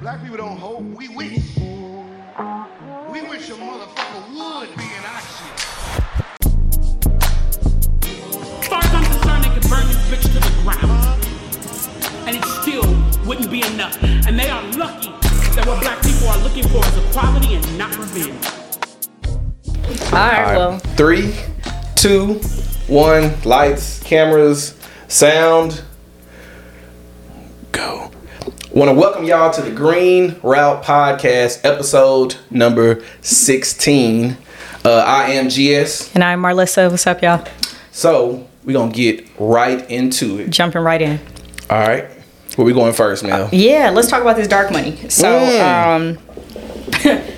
Black people don't hope, we wish. We wish a motherfucker would be in our shit. As far as I'm concerned, they could burn this bitch to the ground. And it still wouldn't be enough. And they are lucky that what black people are looking for is equality and not revenge. All right, well, Three, two, one. Lights, cameras, sound. Go. Want to welcome y'all to the Green Route Podcast, episode number 16. Uh, I am GS. and I'm Marlissa. What's up, y'all? So, we're going to get right into it. Jumping right in. All right. Where we going first, Mel? Yeah, let's talk about this dark money. So, Mm. um,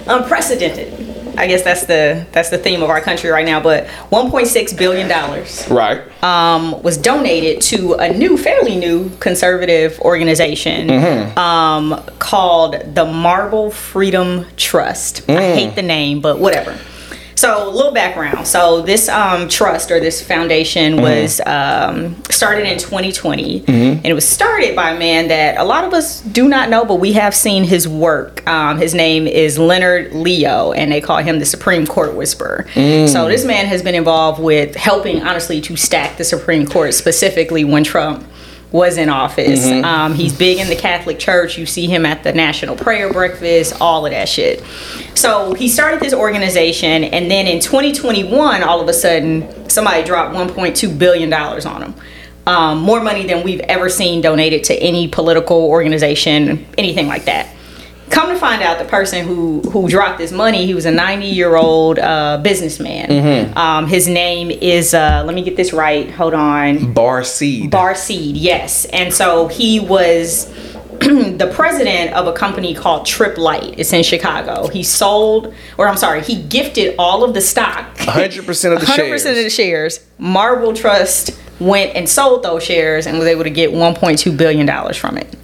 unprecedented. I guess that's the that's the theme of our country right now. But 1.6 billion dollars Right. um, was donated to a new, fairly new conservative organization Mm-hmm. um, called the Marble Freedom Trust. I Mm. hate the name, but whatever. So, a little background. So, this um, trust or this foundation Mm-hmm. was um, started in 2020, and it was started by a man that a lot of us do not know, but we have seen his work. Um, his name is Leonard Leo, and they call him the Supreme Court Whisperer. So, this man has been involved with helping, honestly, to stack the Supreme Court, specifically when Trump was in office. Um, he's big in the Catholic Church. You see him at the National Prayer Breakfast, all of that shit. So he started this organization, and then in 2021, all of a sudden, somebody dropped 1.2 billion dollars on him. Um, more money than we've ever seen donated to any political organization, anything like that. Come to find out, the person who who dropped this money, he was a 90 year old uh, businessman. Um, his name is, uh, let me get this right. Hold on. Barre Seid. Barre Seid, yes. And so he was the president of a company called Tripp Lite. It's in Chicago. He sold, or I'm sorry, he gifted all of the stock. 100% of the 100% shares. of the shares. Marble Trust went and sold those shares and was able to get 1.2 billion dollars from it.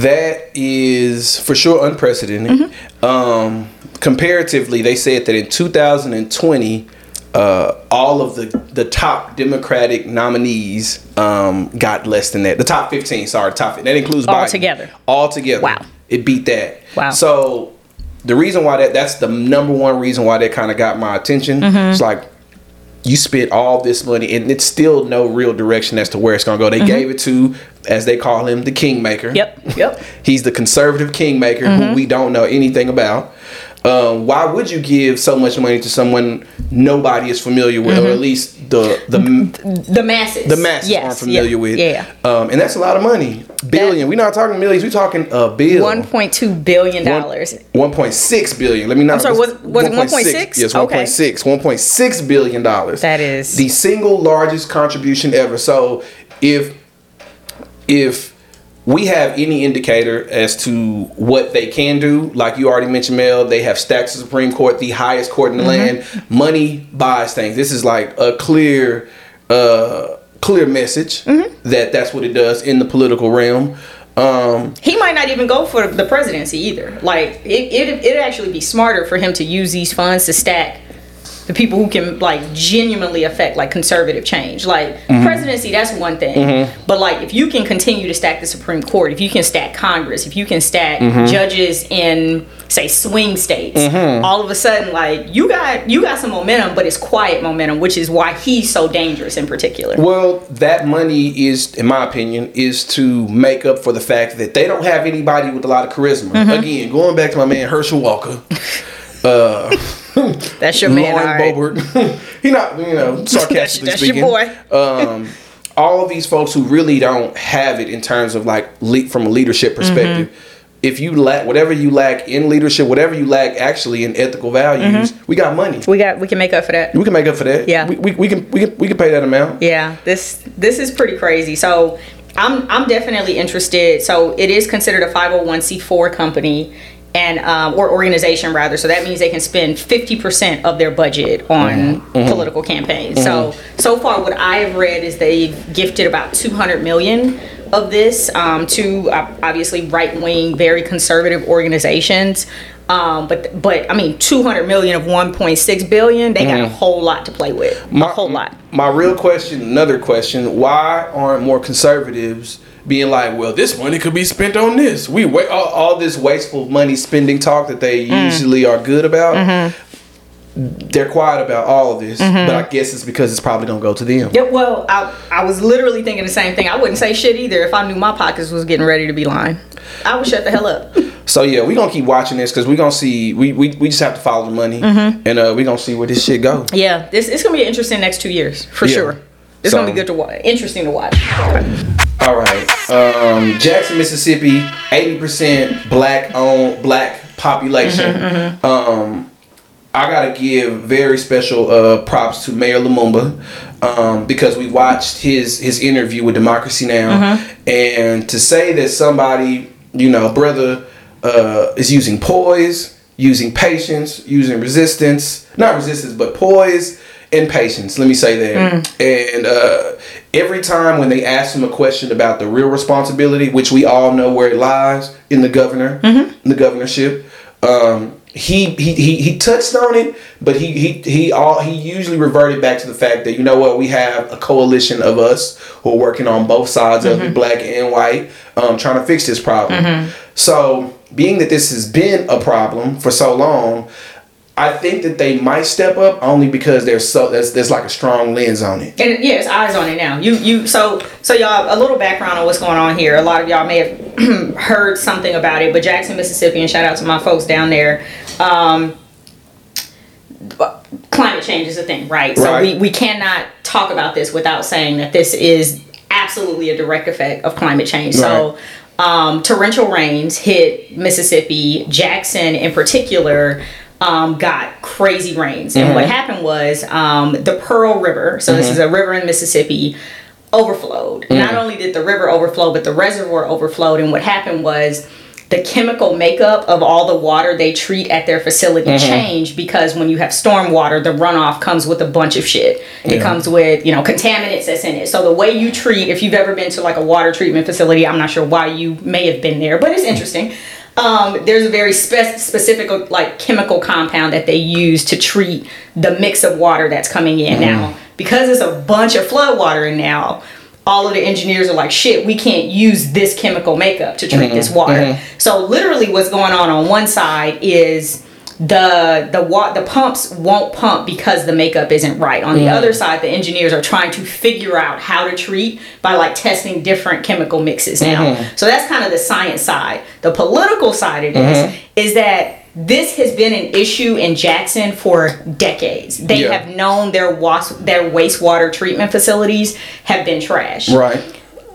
That is for sure unprecedented. Mm-hmm. Um, comparatively, they said that in 2020, uh, all of the, the top Democratic nominees um, got less than that. The top 15, sorry, top that includes All Biden. together. All together. Wow. It beat that. Wow. So the reason why that that's the number one reason why that kind of got my attention. Mm-hmm. It's like you spent all this money and it's still no real direction as to where it's gonna go. They gave it to, as they call him, the kingmaker. Mm-hmm. Yep, yep. He's the conservative kingmaker Mm-hmm. who we don't know anything about. Um, why would you give so much money to someone nobody is familiar with, or at least the the The masses. the masses Mm-hmm. Yes, aren't familiar yeah, with? Yeah. Um, and that's a lot of money. Billion. We're not talking millions. We're talking a bill. 1.2 billion dollars. One point six billion. Let me not. I'm sorry, was- was it 1.6? Yes, one Okay. point six. One point six billion dollars. That is- the single largest contribution ever. So if if we have any indicator as to what they can do, like you already mentioned, Mel, they have stacked the Supreme Court, the highest court in the Mm-hmm. land. Money buys things. This is like a clear, uh, clear message Mm-hmm. that that's what it does in the political realm. Um, he might not even go for the presidency either. Like it, it, it'd actually be smarter for him to use these funds to stack the people who can like genuinely affect like conservative change. Like presidency, that's one thing. But like if you can continue to stack the Supreme Court, if you can stack Congress, if you can stack judges in say swing states, all of a sudden like you got you got some momentum, but it's quiet momentum, which is why he's so dangerous in particular. Well, that money is, in my opinion, is to make up for the fact that they don't have anybody with a lot of charisma. Mm-hmm. Again, going back to my man Herschel Walker, uh, That's your man. Lauren all right. Boebert. he not, you know, sarcastically That's your speaking. boy. um, all of these folks who really don't have it in terms of like le- from a leadership perspective. Mm-hmm. If you lack whatever you lack in leadership, whatever you lack actually in ethical values, we got money. We got we can make up for that. We can make up for that. Mm-hmm. Yeah. we, we, we can we can we can pay that amount. Yeah, this this is pretty crazy. So I'm I'm definitely interested. So it is considered a 501c4 company and um, or organization rather. So that means they can spend 50% of their budget on political campaigns. So so far what I have read is they've gifted about 200 million of this um, to uh, obviously right wing, very conservative organizations. Um, but but I mean, 200 million of 1.6 billion, they got a whole lot to play with. a whole lot. My real question, another question: Why aren't more conservatives being like, well, this money could be spent on this. We wa- all, all this wasteful money spending talk that they Mm. usually are good about. Mm-hmm. They're quiet about all of this, but I guess it's because it's probably gonna go to them. Yeah, well, I, I was literally thinking the same thing. I wouldn't say shit either if I knew my pockets was getting ready to be lined. I would shut the hell up. So yeah, we're gonna keep watching this because we're gonna see. We, we we just have to follow the money, Mm-hmm. and uh, we gonna see where this shit go. Yeah, this it's gonna be an interesting next two years for Yeah. sure. It's So- gonna be good to watch. Interesting to watch. All right, um, Jackson, Mississippi, eighty percent black owned black population. Mm-hmm, Um, I gotta give very special uh, props to Mayor Lumumba um, because we watched his his interview with Democracy Now, Mm-hmm. and to say that somebody, you know, brother, uh, is using poise, using patience, using resistance, not resistance, but poise and patience. Let me say that. And uh, every time when they ask him a question about the real responsibility, which we all know where it lies in the governor, in the governorship. Um, he, he, he, he touched on it, but he, he, he all he usually reverted back to the fact that you know what we have a coalition of us who are working on both sides of it, black and white, um, trying to fix this problem. So being that this has been a problem for so long, I think that they might step up only because there's so there's, there's like a strong lens on it. And yeah, it's eyes on it now. You you so so y'all a little background on what's going on here. A lot of y'all may have heard something about it, but Jackson, Mississippi, and shout out to my folks down there. Um, climate change is a thing, right? So we, we cannot talk about this without saying that this is absolutely a direct effect of climate change. So um, torrential rains hit Mississippi, Jackson in particular. Um, got crazy rains, and what happened was um, the Pearl River. So this is a river in Mississippi overflowed. Not only did the river overflow, but the reservoir overflowed. And what happened was the chemical makeup of all the water they treat at their facility changed because when you have storm water, the runoff comes with a bunch of shit. It comes with, you know, contaminants that's in it. So the way you treat, if you've ever been to like a water treatment facility, I'm not sure why you may have been there, but it's interesting. Um, there's a very spe- specific like chemical compound that they use to treat the mix of water that's coming in mm-hmm. now. Because it's a bunch of flood water in now all of the engineers are like shit we can't use this chemical makeup to treat mm-hmm. this water. Mm-hmm. So literally what's going on on one side is the the wa- the pumps won't pump because the makeup isn't right on the mm-hmm. other side the engineers are trying to figure out how to treat by like testing different chemical mixes now mm-hmm. so that's kind of the science side the political side of this mm-hmm. is that this has been an issue in Jackson for decades. They Yeah. have known their was- their wastewater treatment facilities have been trashed. Right.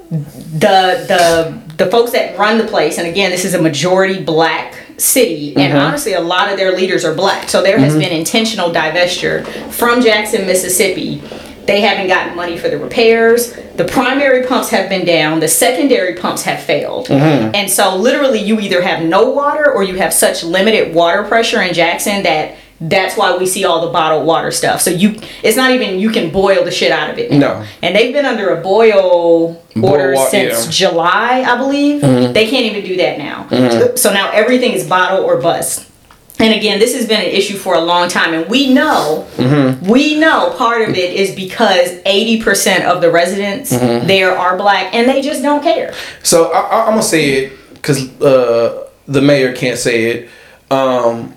The the the folks that run the place, and again, this is a majority black city, and Mm-hmm. honestly, a lot of their leaders are black. So there has been intentional divestiture from Jackson, Mississippi. They haven't gotten money for the repairs. The primary pumps have been down. The secondary pumps have failed. Mm-hmm. And so, literally, you either have no water or you have such limited water pressure in Jackson that that's why we see all the bottled water stuff. So you, it's not even you can boil the shit out of it. now. No. And they've been under a boil order wa- since yeah. Mm-hmm. July, I believe. They can't even do that now. So now everything is bottle or bust. And again, this has been an issue for a long time, and we know, Mm-hmm. we know part of it is because eighty percent of the residents Mm-hmm. there are black, and they just don't care. So I, I, I'm gonna say it because uh, the mayor can't say it. Um,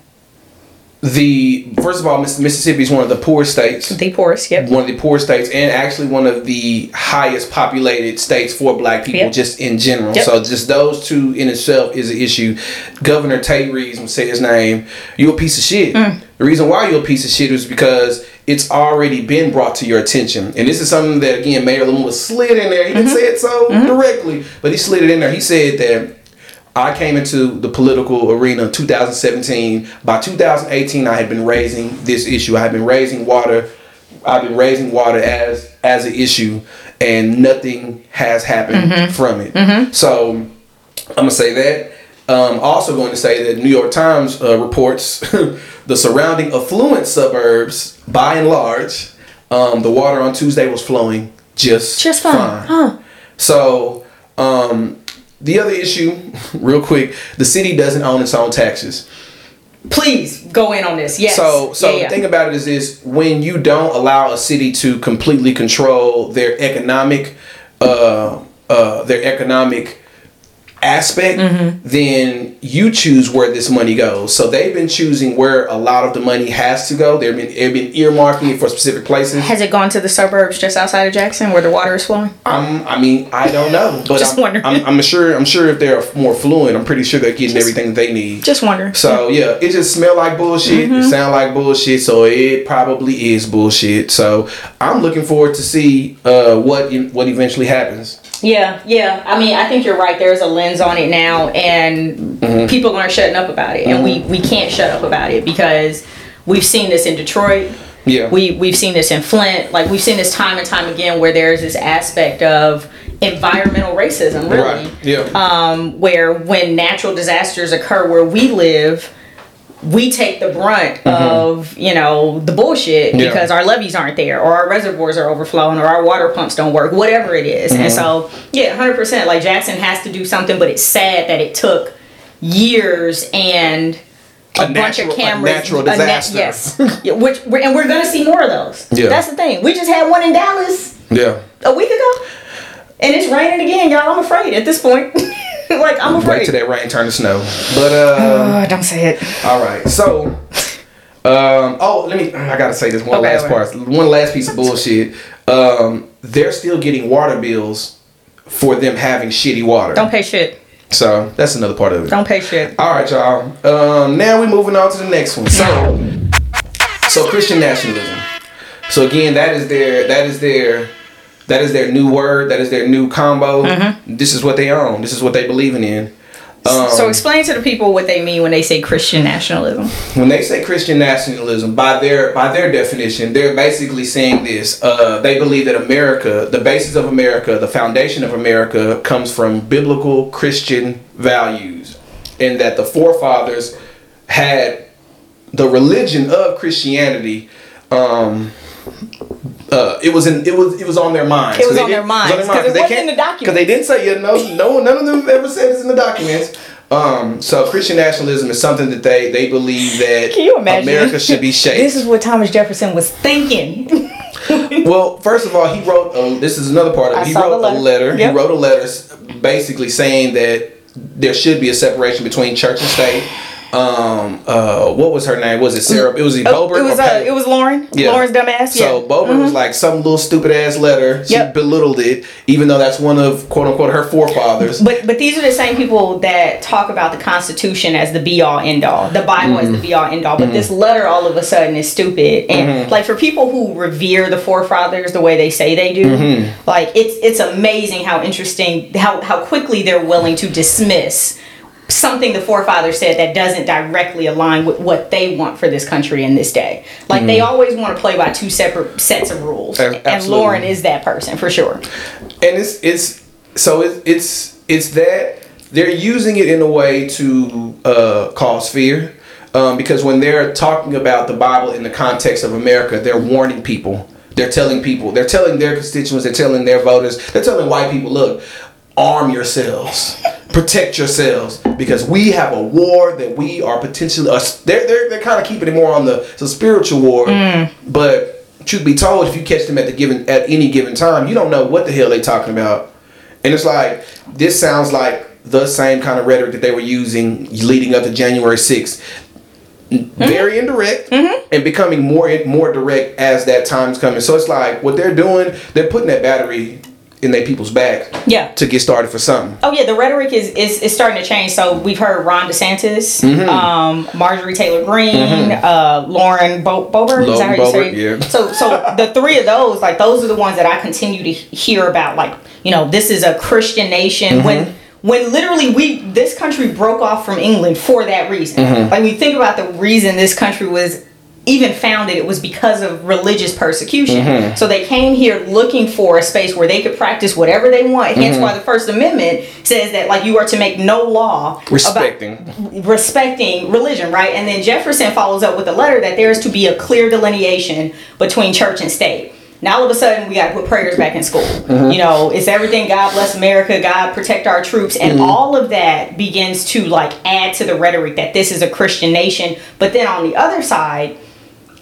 the first of all, Mississippi is one of the poorest states. The poorest, yep. one of the poorest states and actually one of the highest populated states for black people Yep. just in general Yep. so just those two in itself is an issue governor tate reeves I'm say his name you a piece of shit Mm. the reason why you're a piece of shit is because it's already been brought to your attention and this is something that again mayor Lumumba slid in there he didn't Mm-hmm. say it so directly but he slid it in there he said that I came into the political arena in 2017. By 2018, I had been raising this issue. I had been raising water. I've been raising water as as an issue, and nothing has happened from it. So I'm gonna say that. Um, also going to say that New York Times uh, reports the surrounding affluent suburbs, by and large, um, the water on Tuesday was flowing just Just fine, huh? so, um, the other issue, real quick, the city doesn't own its own taxes. Please go in on this. Yes. So, so Yeah, the thing about it is this: when you don't allow a city to completely control their economic uh, uh, their economic aspect, Mm-hmm. then you choose where this money goes. So they've been choosing where a lot of the money has to go. They've been they've been earmarking it for specific places. Has it gone to the suburbs just outside of Jackson where the water is flowing? Um, I mean, I don't know, but Just I'm, wondering. I'm, I'm sure. I'm sure if they're more fluent, I'm pretty sure they're getting everything they need. Just wondering. So yeah, it just smell like bullshit. Mm-hmm. It sound like bullshit. So it probably is bullshit. So I'm looking forward to see uh, what what eventually happens. Yeah, yeah. I mean, I think you're right. There's a lens on it now, and Mm-hmm. people aren't shutting up about it, and we we can't shut up about it because we've seen this in Detroit. Yeah. We we've seen this in Flint. Like we've seen this time and time again, where there's this aspect of environmental racism, really. Right. Yeah. Um, where when natural disasters occur where we live. We take the brunt of you know the bullshit Mm-hmm. Yeah. because our levees aren't there, or our reservoirs are overflowing, or our water pumps don't work, whatever it is. Mm-hmm. And so, yeah, hundred percent. Like Jackson has to do something, but it's sad that it took years and a, A bunch natural- of cameras. natural disaster. yes, yeah, which we're, and we're gonna see more of those. Yeah. that's the thing. We just had one in Dallas yeah. a week ago, and it's raining again, y'all. I'm afraid at this point. like I'm Wait afraid. till that rain turn to snow. But uh, Oh, don't say it. all right. So. Um, oh, let me. I gotta say this one Okay, last part. One last piece of bullshit. Um, they're still getting water bills for them having shitty water. Don't pay shit. So that's another part of it. Don't pay shit. All right, y'all. Um, now we're moving on to the next one. So, so Christian nationalism. So again, that is their that is their that is their new word. That is their new combo. Mm-hmm. This is what they own. This is what they believing in. Um, so explain to the people what they mean when they say Christian nationalism. when they say Christian nationalism, by their by their definition, they're basically saying this. Uh, they believe that America, the basis of America, the foundation of America, comes from biblical Christian values, and that the forefathers had the religion of Christianity. Um, uh, it was in it was it was on their minds. It was on their minds, 'cause it they wasn't can't- in the documents. Because they didn't say yeah, no, no, none of them ever said this in the documents. Um, so Christian nationalism is something that they they believe that Can you imagine? America should be shaped. This is what Thomas Jefferson was thinking. well, first of all, he wrote. A, this is another part of it. He wrote letter. a letter. Yep. He wrote a letter, basically saying that there should be a separation between church and state. Um, uh, what was her name? Was it Sarah? It was it Oh, Boebert it was or uh, it was Lauren. Yeah. Lauren's dumbass. So yeah. Boebert was like some little stupid ass letter. She Yep. belittled it, even though that's one of quote unquote her forefathers. But but these are the same people that talk about the Constitution as the be all end all, the Bible as the Mm-hmm. be all end all. But this letter all of a sudden is stupid. And Mm-hmm. like for people who revere the forefathers the way they say they do, Mm-hmm. like it's it's amazing how interesting how how quickly they're willing to dismiss something the forefathers said that doesn't directly align with what they want for this country in this day. Like they always want to play by two separate sets of rules. Mm-hmm. A- And. Lauren is that person for sure. and it's it's so it's it's it's that they're using it in a way to uh, cause fear um, because when they're talking about the Bible in the context of America, they're warning people. They're telling people. They're telling their constituents. They're telling their voters. They're telling white people, look, arm yourselves. Protect yourselves because we have a war that we are potentially. Uh, they're they're, they're kind of keeping it more on the, the spiritual war, but truth be told, if you catch them at the given at any given time, you don't know what the hell they talking about. And it's like this sounds like the same kind of rhetoric that they were using leading up to January 6th. Very indirect and becoming more and more direct as that time's coming. So it's like what they're doing, they're putting that battery in their people's back Yeah. to get started for something. Oh yeah, the rhetoric is, is is starting to change. So we've heard Ron DeSantis, Mm-hmm. um, Marjorie Taylor Greene, uh, Lauren Bo- Boebert. Is that Lauren say? Yeah. So so the three of those, like those are the ones that I continue to hear about. Like you know, this is a Christian nation. Mm-hmm. When when literally we this country broke off from England for that reason. Mm-hmm. Like we think about the reason this country was even founded it was because of religious persecution. Mm-hmm. so they came here looking for a space where they could practice whatever they want. Hence Mm-hmm. why the first amendment says that like you are to make no law about- Respecting. respecting religion right? And then jefferson follows up with a letter that there is to be a clear delineation between church and state. Now all of a sudden we got to put prayers back in school. You know it's everything god bless america god protect our troops and all of that begins to like add to the rhetoric that this is a christian nation. But then on the other side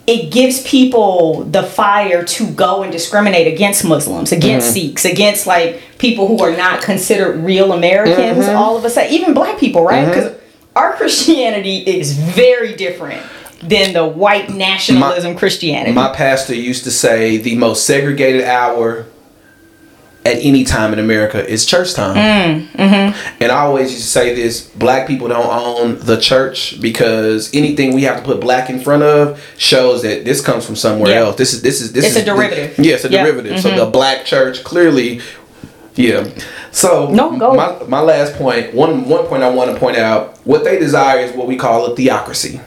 it gives people the fire to go and discriminate against Muslims, against mm-hmm. Sikhs, against like people who are not considered real Americans. Mm-hmm. All of a sudden, even black people, right? Mm-hmm. Because our Christianity is very different than the white nationalism Christianity. My pastor used to say the most segregated hour at any time in America is church time. Mm, mm-hmm. And I always used to say this black people don't own the church because anything we have to put black in front of shows that this comes from somewhere Yeah. else. This is this is this It's is a derivative. yeah, it's a Yeah. derivative. So mm-hmm. the black church clearly yeah. So No, go. my my last point, one one point I want to point out, what they desire is what we call a theocracy.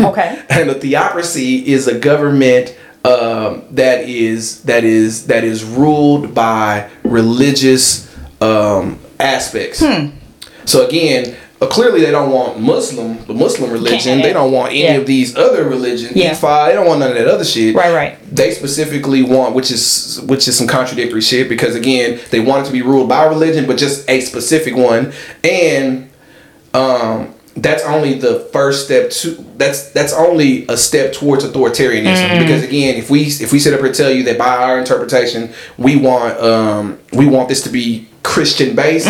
okay. and a theocracy is a government um, that is that is that is ruled by religious um, aspects. Hmm. So again, uh, clearly they don't want Muslim the Muslim religion. They don't want any yeah. of these other religions. Yeah. Ifa, they don't want none of that other shit. Right, right. They specifically want, which is which is some contradictory shit because again, they want it to be ruled by religion, but just a specific one, and um, that's only the first step to that's that's only a step towards authoritarianism. Because again if we if we sit up here and tell you that by our interpretation we want um we want this to be christian based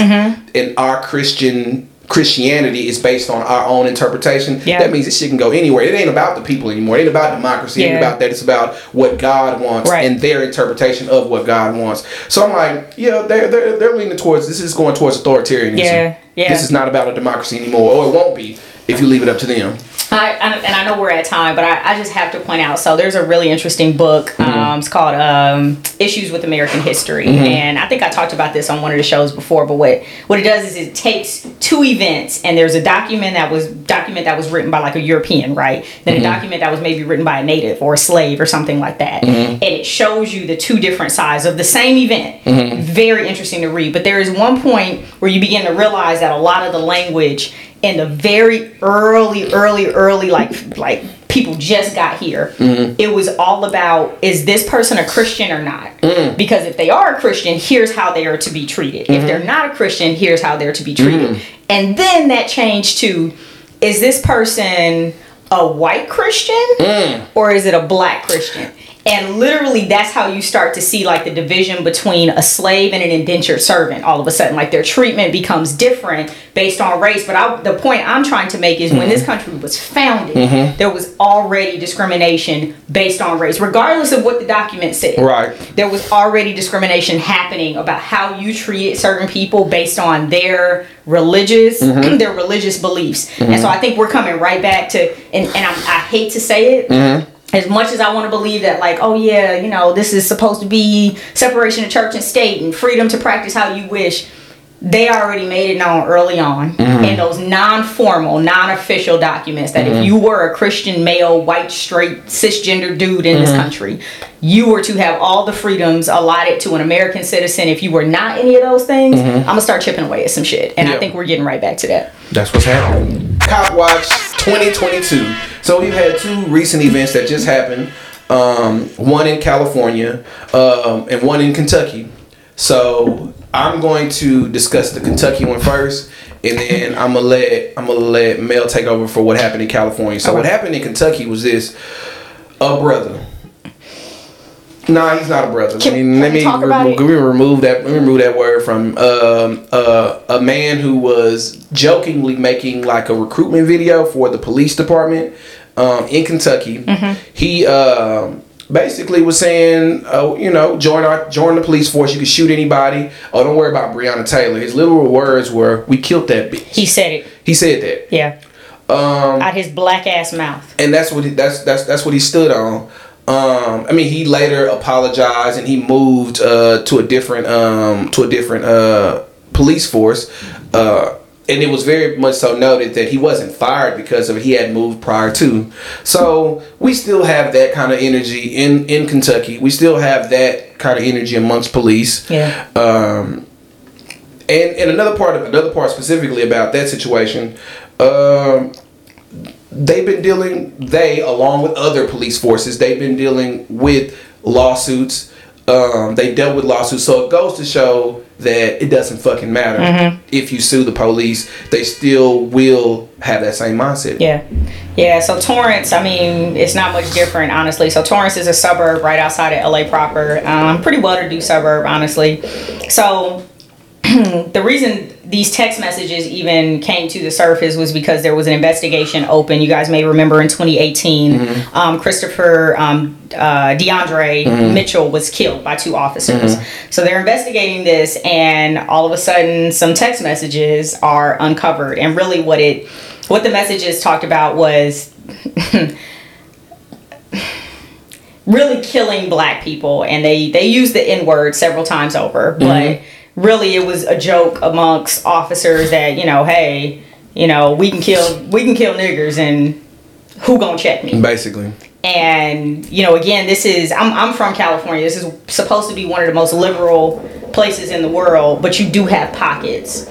and our christian christianity is based on our own interpretation Yeah. that means that shit can go anywhere it ain't about the people anymore it ain't about democracy it ain't about that it's about what god wants Right. and their interpretation of what god wants so i'm like yeah they're they're, they're leaning towards this is going towards authoritarianism Yeah, yeah. this is not about a democracy anymore, or it won't be if you leave it up to them. I, I and I know we're at time, but I, I just have to point out. So there's a really interesting book. Mm-hmm. Um, it's called um, "Issues with American History," and I think I talked about this on one of the shows before. But what what it does is it takes two events, and there's a document that was document that was written by like a European, right? Then Mm-hmm. a document that was maybe written by a native or a slave or something like that, Mm-hmm. and it shows you the two different sides of the same event. Mm-hmm. Very interesting to read. But there is one point where you begin to realize that a lot of the language in the very early, early, early, like like people just got here. Mm-hmm. It was all about is this person a Christian or not? Mm. Because if they are a Christian, here's how they are to be treated. If they're mm-hmm. not a Christian, here's how they're to be treated. Mm. And then that changed to is this person a white Christian mm. or is it a black Christian? And literally, that's how you start to see like the division between a slave and an indentured servant. All of a sudden, like their treatment becomes different based on race. But I, the point I'm trying to make is when mm-hmm. this country was founded, mm-hmm. there was already discrimination based on race, regardless of what the document said. Right. There was already discrimination happening about how you treated certain people based on their religious mm-hmm. their religious beliefs. And so I think we're coming right back to and, and I, I hate to say it as much as I want to believe that, like, oh yeah, you know, this is supposed to be separation of church and state and freedom to practice how you wish, they already made it known early on in mm-hmm. those non-formal, non-official documents that if mm-hmm. you were a Christian male, white, straight, cisgender dude in this mm-hmm. country, you were to have all the freedoms allotted to an American citizen. If you were not any of those things, I'm gonna start chipping away at some shit, and Yeah. I think we're getting right back to that. That's what's happening. Cop Watch 2022. So we've had two recent events that just happened. Um, one in California um, and one in Kentucky. So I'm going to discuss the Kentucky one first, and then I'm gonna let I'm gonna let Mel take over for what happened in California. So what happened in Kentucky was this: a brother. Nah, he's not a brother. Can- let me, can let we me talk about remove, it? me remove that. Let me remove that word from um, uh, a man who was jokingly making like a recruitment video for the police department um, in Kentucky. Mm-hmm. He um, basically was saying, oh, you know, join our join the police force. You can shoot anybody. Oh, don't worry about Breonna Taylor. His literal words were, "We killed that bitch." He said it, He said that yeah, um, out his black ass mouth. and that's what he, that's that's that's what he stood on. Um, I mean, he later apologized and he moved uh, to a different um, to a different uh, police force, uh, and it was very much so noted that he wasn't fired because of it. He had moved prior to, so we still have that kind of energy in in Kentucky. We still have that kind of energy amongst police. Yeah. Um, and and another part of another part specifically about that situation, um, they've been dealing they along with other police forces they've been dealing with lawsuits Um, they dealt with lawsuits, so it goes to show that it doesn't fucking matter Mm-hmm. if you sue the police. They still will have that same mindset. Yeah. Yeah, so Torrance, I mean, it's not much different, honestly. So Torrance is a suburb right outside of LA proper. Um, pretty well to do suburb, honestly. So the reason these text messages even came to the surface was because there was an investigation open. You guys may remember in 2018, um, Christopher um, uh, DeAndre Mitchell was killed by two officers. So they're investigating this, and all of a sudden, some text messages are uncovered. And really, what it what the messages talked about was really killing black people and they they used the n word several times over but really it was a joke amongst officers that you know hey you know we can kill we can kill niggers and who gonna check me? Basically, and you know again this is I'm, I'm from california. This is supposed to be one of the most liberal places in the world but you do have pockets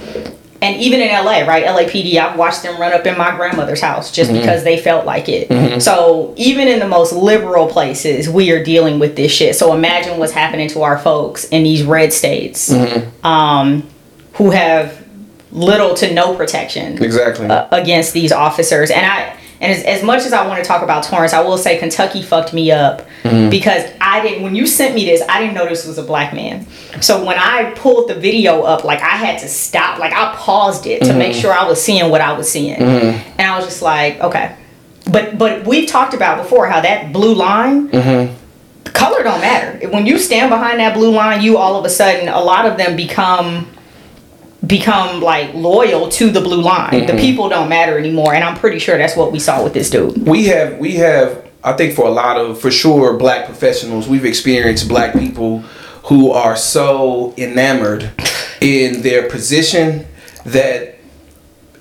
and even in LA, right? LAPD, I've watched them run up in my grandmother's house just because they felt like it. So even in the most liberal places, we are dealing with this shit. So imagine what's happening to our folks in these red states, um, who have little to no protection exactly. uh, against these officers. And I and as, as much as I want to talk about Torrance, I will say Kentucky fucked me up mm-hmm. because I didn't. When you sent me this, I didn't know this was a black man. So when I pulled the video up, like I had to stop, like I paused it to make mm-hmm. sure I was seeing what I was seeing, mm-hmm. and I was just like, okay. But but we've talked about before how that blue line. Color don't matter. When you stand behind that blue line, you all of a sudden, a lot of them become become like loyal to the blue line. The mm-hmm. people don't matter anymore, and I'm pretty sure that's what we saw with this dude. we have we have I think for a lot of for sure black professionals we've experienced black people who are so enamored in their position that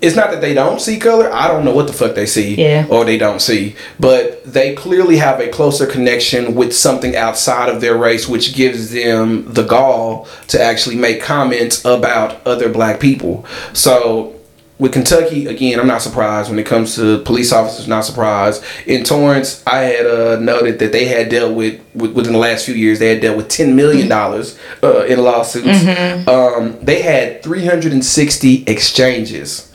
it's not that they don't see color. I don't know what the fuck they see Yeah. or they don't see, but they clearly have a closer connection with something outside of their race, which gives them the gall to actually make comments about other black people. So with Kentucky, again, I'm not surprised when it comes to police officers. Not surprised. In Torrance, I had uh, noted that they had dealt with, with within the last few years. They had dealt with ten million dollars uh, in lawsuits. Um, they had 360 exchanges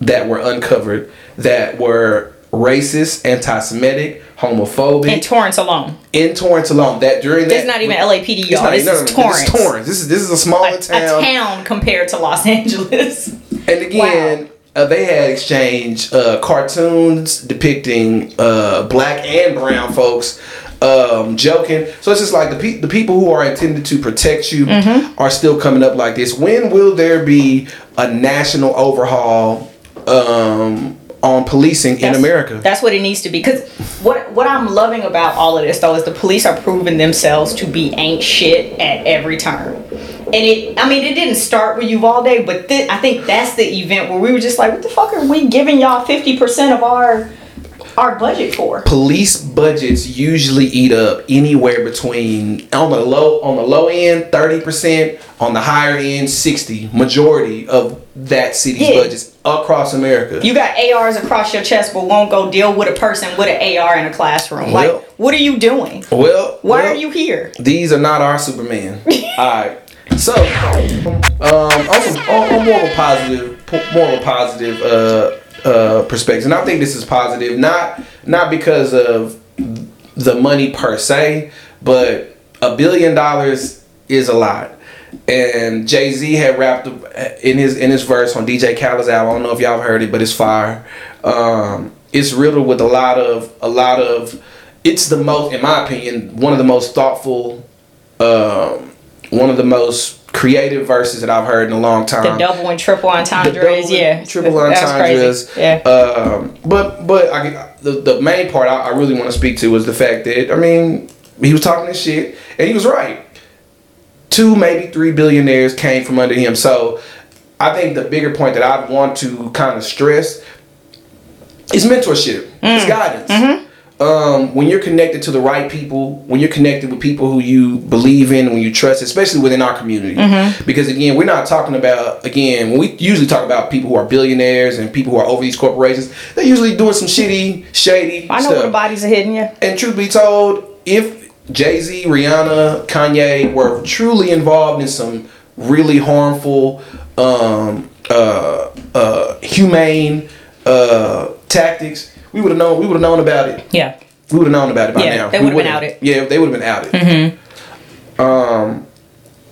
that were uncovered that were racist, anti-Semitic, homophobic In Torrance alone, in Torrance alone. That during that, it's not even LAPD, y'all. not- This no, is no, Torrance, This is Torrance. This is this is a smaller a, town. a town compared to Los Angeles. And again, uh, they had exchanged uh, cartoons depicting uh, black and brown folks um, joking. So it's just like the pe- the people who are intended to protect you Mm-hmm. are still coming up like this. When will there be a national overhaul um, on policing in America? That's what it needs to be. Because what what I'm loving about all of this though is the police are proving themselves to be ain't shit at every turn. And it, I mean, it didn't start with Uvalde, but thi- I think that's the event where we were just like, what the fuck are we giving y'all 50% of our our budget for? police budgets usually eat up anywhere between on the low on the low end 30% on the higher end 60 majority of that city's Yeah. budgets across america You got ARs across your chest, but won't go deal with a person with an AR in a classroom. Well- like, what are you doing? well Why well, are you here? these are not our superman all right so um on, some, on, on more of a positive po- more of a positive uh uh perspective and i think this is positive not not because of the money per se, but a billion dollars is a lot. And Jay Z had rapped in his in his verse on DJ Khaled's album. I don't know if y'all have heard it, but it's fire. Um, it's riddled with a lot of a lot of. It's the most, in my opinion, one of the most thoughtful, um, one of the most creative verses that I've heard in a long time The double and triple entendres, double yeah. triple entendres. Yeah. Um, but but I, the the main part I, I really want to speak to is the fact that I mean he was talking this shit and he was right. Two maybe three billionaires came from under him. So I think the bigger point that I want to kind of stress is mentorship. It's Mm. guidance. Mm-hmm. Um, when you're connected to the right people, when you're connected with people who you believe in, when you trust, especially within our community, Mm-hmm. because again, we're not talking about again when we usually talk about people who are billionaires and people who are over these corporations. They're usually doing some shitty, shady I know stuff. where the bodies are hidden, yeah. And truth be told, if Jay Z, Rihanna, Kanye were truly involved in some really harmful, um, uh, uh, humane uh, tactics, we would have known. We would have known about it. Yeah. We would have known about it by Yeah, now. they would've been would've- outed. Yeah, they would have been outed. Mm-hmm. Um.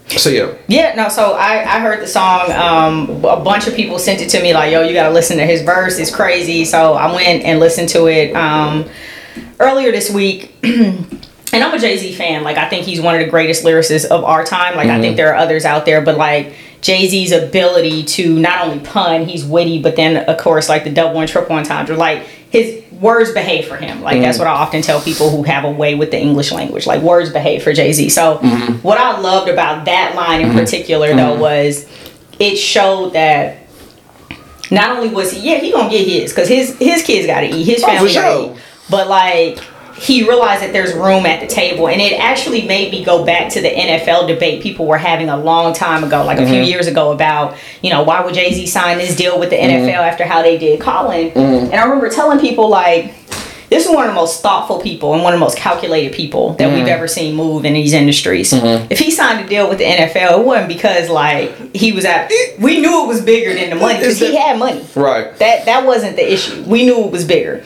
So yeah. Yeah, no, so I, I heard the song. Um, a bunch of people sent it to me like, yo, you gotta listen to his verse. It's crazy. So I went and listened to it um, earlier this week. and I'm a Jay Z fan. Like, I think he's one of the greatest lyricists of our time. Like, I think there are others out there, but like, Jay Z's ability to not only pun, he's witty, but then, of course, like the double and triple entendre, like, his words behave for him. Like, that's mm. what I often tell people who have a way with the English language. Like, words behave for Jay Z. So, mm-hmm. what I loved about that line in mm-hmm. particular, though, mm-hmm. was it showed that. Not only was he, yeah, he gonna get his, cause his his kids gotta eat, his Oh, family gotta eat. But like, he realized that there's room at the table, and it actually made me go back to the NFL debate people were having a long time ago, like a few mm-hmm. years ago, about you know why would Jay Z sign this deal with the mm-hmm. NFL after how they did Colin? Mm-hmm. And I remember telling people like. This is one of the most thoughtful people and one of the most calculated people that we've ever seen move in these industries. If he signed a deal with the NFL, it wasn't because like he was at. We knew it was bigger than the money because he had money. Right. That that wasn't the issue. We knew it was bigger.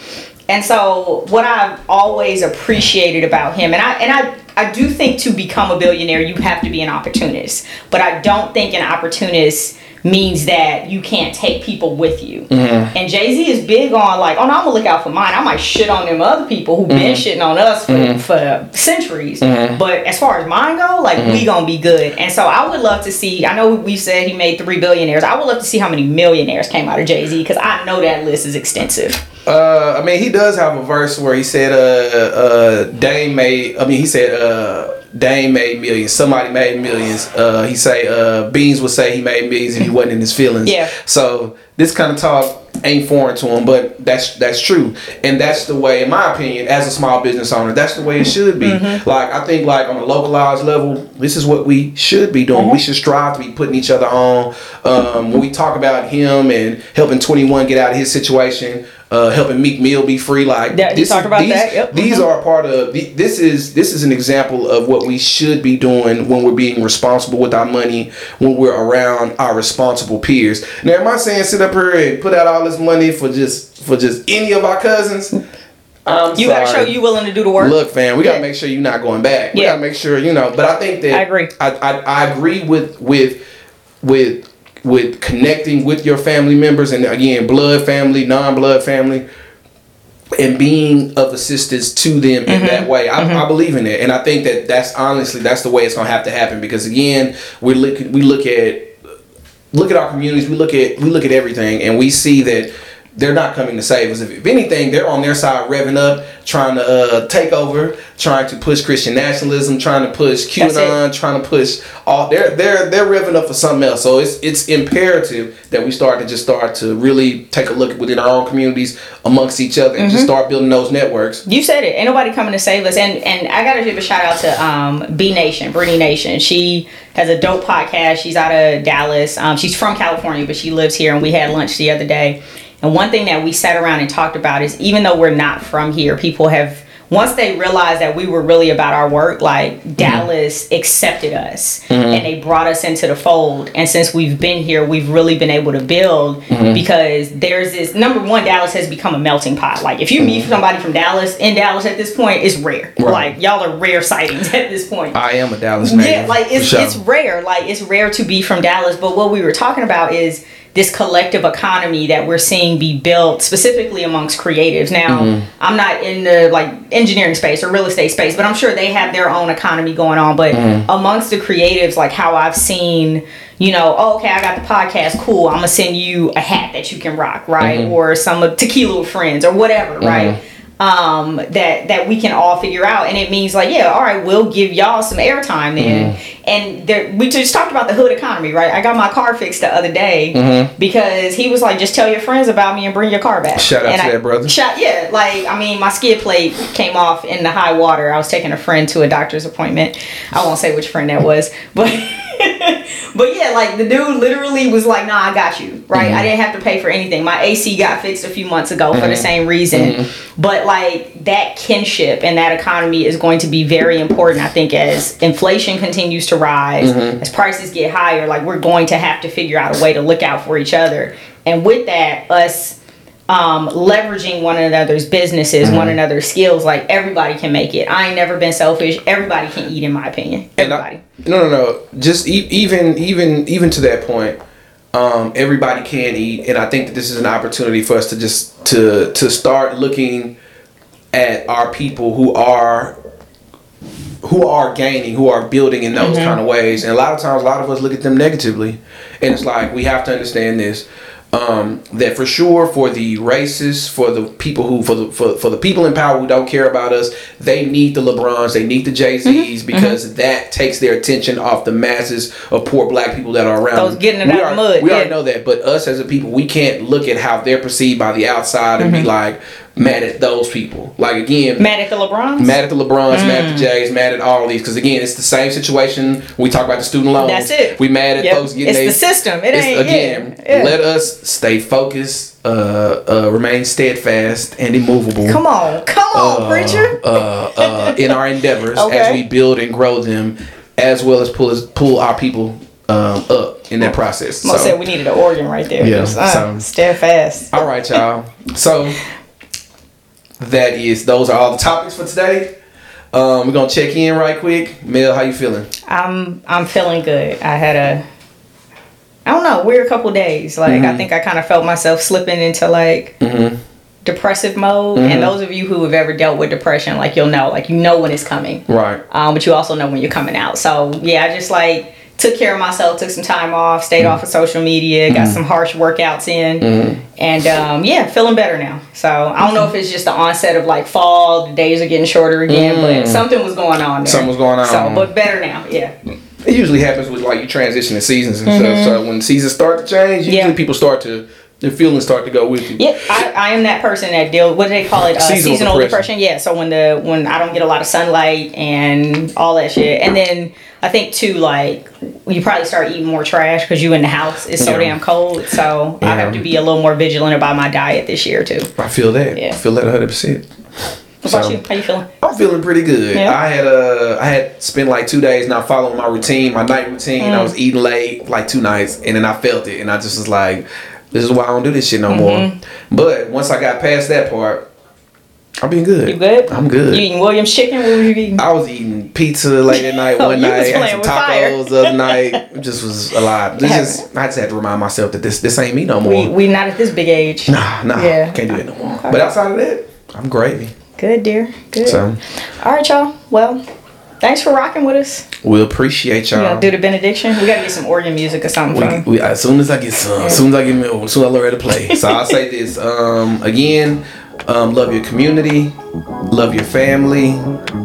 And so what I've always appreciated about him, and I and I I do think to become a billionaire you have to be an opportunist. But I don't think an opportunist means that you can't take people with you. Mm-hmm. And Jay Z is big on like, oh no, I'm gonna look out for mine. I might shit on them other people who've been mm-hmm. shitting on us for, mm-hmm. for centuries. But as far as mine go, like we gonna be good. And so I would love to see. I know we said he made three billionaires. I would love to see how many millionaires came out of Jay Z because I know that list is extensive. Uh, I mean, he does have a verse where he said, "Uh, uh, Dame made." I mean, he said, "Uh, Dame made millions. Somebody made millions. Uh, he say, "Uh, Beans would say he made millions and he wasn't in his feelings." Yeah. So this kind of talk ain't foreign to him, but that's that's true, and that's the way, in my opinion, as a small business owner, that's the way it should be. Mm-hmm. Like I think, like on a localized level, this is what we should be doing. Mm-hmm. We should strive to be putting each other on. Um, when we talk about him and helping Twenty One get out of his situation. Uh, helping Meek Mill be free, like Yeah, you talked about these, that, yep. These are part of the, this is this is an example of what we should be doing when we're being responsible with our money, when we're around our responsible peers. Now, am I saying sit up here and put out all this money for just for just any of our cousins? I'm You gotta show you willing to do the work. Look, fam, we gotta make sure you're not going back. We Yeah. gotta make sure you know. But I think that I agree. I, I, I agree with with with with connecting with your family members and again, blood family, non-blood family, and being of assistance to them in that mm-hmm. way. I, mm-hmm. I believe in it, and I think that that's honestly that's the way it's gonna have to happen because again, we look we look at look at our communities, we look at we look at everything, and we see that they're not coming to save us. If, anything, they're on their side revving up, trying to uh, take over, trying to push Christian nationalism, trying to push QAnon, trying to push all. They're they're they're revving up for something else. So it's it's imperative that we start to just start to really take a look within our own communities amongst each other and just start building those networks. You said it. Ain't nobody coming to save us. And and I gotta give a shout out to um B Nation, Brittany Nation. She has a dope podcast. She's out of Dallas. Um, she's from California, but she lives here. And we had lunch the other day. And one thing that we sat around and talked about is even though we're not from here, people have once they realized that we were really about our work, like mm-hmm. Dallas accepted us mm-hmm. and they brought us into the fold. And since we've been here, we've really been able to build mm-hmm. because there's this number one, Dallas has become a melting pot. Like if you meet somebody from Dallas in Dallas at this point, it's rare. Right. Like y'all are rare sightings at this point. I am a Dallas native. Yeah, like it's sure. it's rare. Like it's rare to be from Dallas. But what we were talking about is this collective economy that we're seeing be built specifically amongst creatives. Now, Mm-hmm. I'm not in the like engineering space or real estate space, but I'm sure they have their own economy going on. But Mm-hmm. amongst the creatives, like how I've seen, you know, oh, okay, I got the podcast, cool. I'm gonna send you a hat that you can rock, right? Mm-hmm. Or some tequila friends or whatever, right? Um that that we can all figure out and it means like yeah all right we'll give y'all some airtime then Mm-hmm. and there we just talked about the hood economy right i got my car fixed the other day because he was like just tell your friends about me and bring your car back Mm-hmm. Shout out And to I- that brother. shout yeah like i mean my skid plate came off in the high water i was taking a friend to a doctor's appointment i won't say which friend that was but But yeah, like the dude literally was like, "Nah, I got you." Right? I mm-hmm. didn't have to pay for anything. My AC got fixed a few months ago for the mm-hmm. same reason. Mm-hmm. But like that kinship and that economy is going to be very important. I think as inflation continues to rise, as prices get higher, like we're going to have to figure out a way to look out for each other. And with that, us um, leveraging one another's businesses, one another's skills. Like everybody can make it. I ain't never been selfish. Everybody can eat, in my opinion. Everybody. I, no, no, no. Just e- even, even, even to that point, um, everybody can eat, and I think that this is an opportunity for us to just to to start looking at our people who are who are gaining, who are building in those kind of ways. And a lot of times, a lot of us look at them negatively, and it's like we have to understand this. Um, that for sure for the racists, for the people who, for the for, for the people in power who don't care about us, they need the LeBrons, they need the Jay Z's mm-hmm. because mm-hmm. that takes their attention off the masses of poor black people that are around. Those them. getting it we out are- mud, We yeah. already know that, but us as a people, we can't look at how they're perceived by the outside and be mm-hmm. like mad at those people. Like again, Mad at the LeBrons? mad at the LeBrons, mad Mm. at the Jays, mad at all these. Because again, it's the same situation. We talk about the student loans. That's it. We mad at Yep. folks getting It's they- the system. It ain't- again. yeah. Let us stay focused, uh, uh, remain steadfast and immovable. Come on. Come on, preacher. Uh, uh, in our endeavors as we build and grow them, as well as pull pull our people um, up in that process. Mo So- said we needed an organ right there. Yeah, uh, so- steadfast. all right, y'all. So that is those are all the topics for today. Um, we're gonna check in right quick. Mel, how you feeling? I'm I'm feeling good. I had a I don't know, weird couple days. Like Mm-hmm. I think I kind of felt myself slipping into like depressive mode. Mm-hmm. And those of you who have ever dealt with depression, like you'll know, like you know when it's coming. Right. Um, but you also know when you're coming out. So yeah, I just like took care of myself, took some time off, stayed Mm-hmm. off of social media, got some harsh workouts in, and um, yeah, feeling better now. So I don't know if it's just the onset of like fall, the days are getting shorter again, but something was going on there. Something was going on. So, but better now, yeah. It usually happens with like you transition in seasons and stuff. So when seasons start to change, usually Mm-hmm. Yeah. people start to their feelings start to go with you. Yeah, I, I am that person that deal. What do they call it? Uh, Seasonal seasonal, depression. depression. Yeah. So when the when I don't get a lot of sunlight and all that shit, and then I think too like you probably start eating more trash because you in the house. It's so Yeah. damn cold. So I have to be a little more vigilant about my diet this year too. I feel that. Yeah. I feel that 100. percent What about So- you? How you feeling? I'm feeling pretty good. Yeah. I had uh I had spent like two days not following my routine, my night routine. Mm. I was eating late like two nights, and then I felt it, and I just was like, "This is why I don't do this shit no more." Mm-hmm. But once I got past that part, I've been good. You good? I'm good. You eating Williams chicken? What were you eating? I was eating pizza late at night Oh, one was night, had some tacos the other night. It just was a lot. This just I just had to remind myself that this this ain't me no more. We we not at this big age. nah, nah, Yeah. can't do it no more. But outside of that, I'm gravy. Good, dear. Good. So All right, y'all. Well, thanks for rocking with us. we appreciate You y'all. know, do the benediction. We gotta get some organ music or something. We, we, as soon as I get some, as soon as I get me, as soon as I learn how to play. So I'll say this um, again: um, love your community, love your family.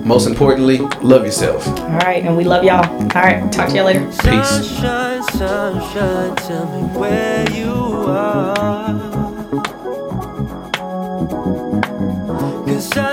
Most importantly, love yourself. All right, and we love y'all. All right, talk to y'all later. Peace. Sunshine, sunshine, tell me where you are. Cause I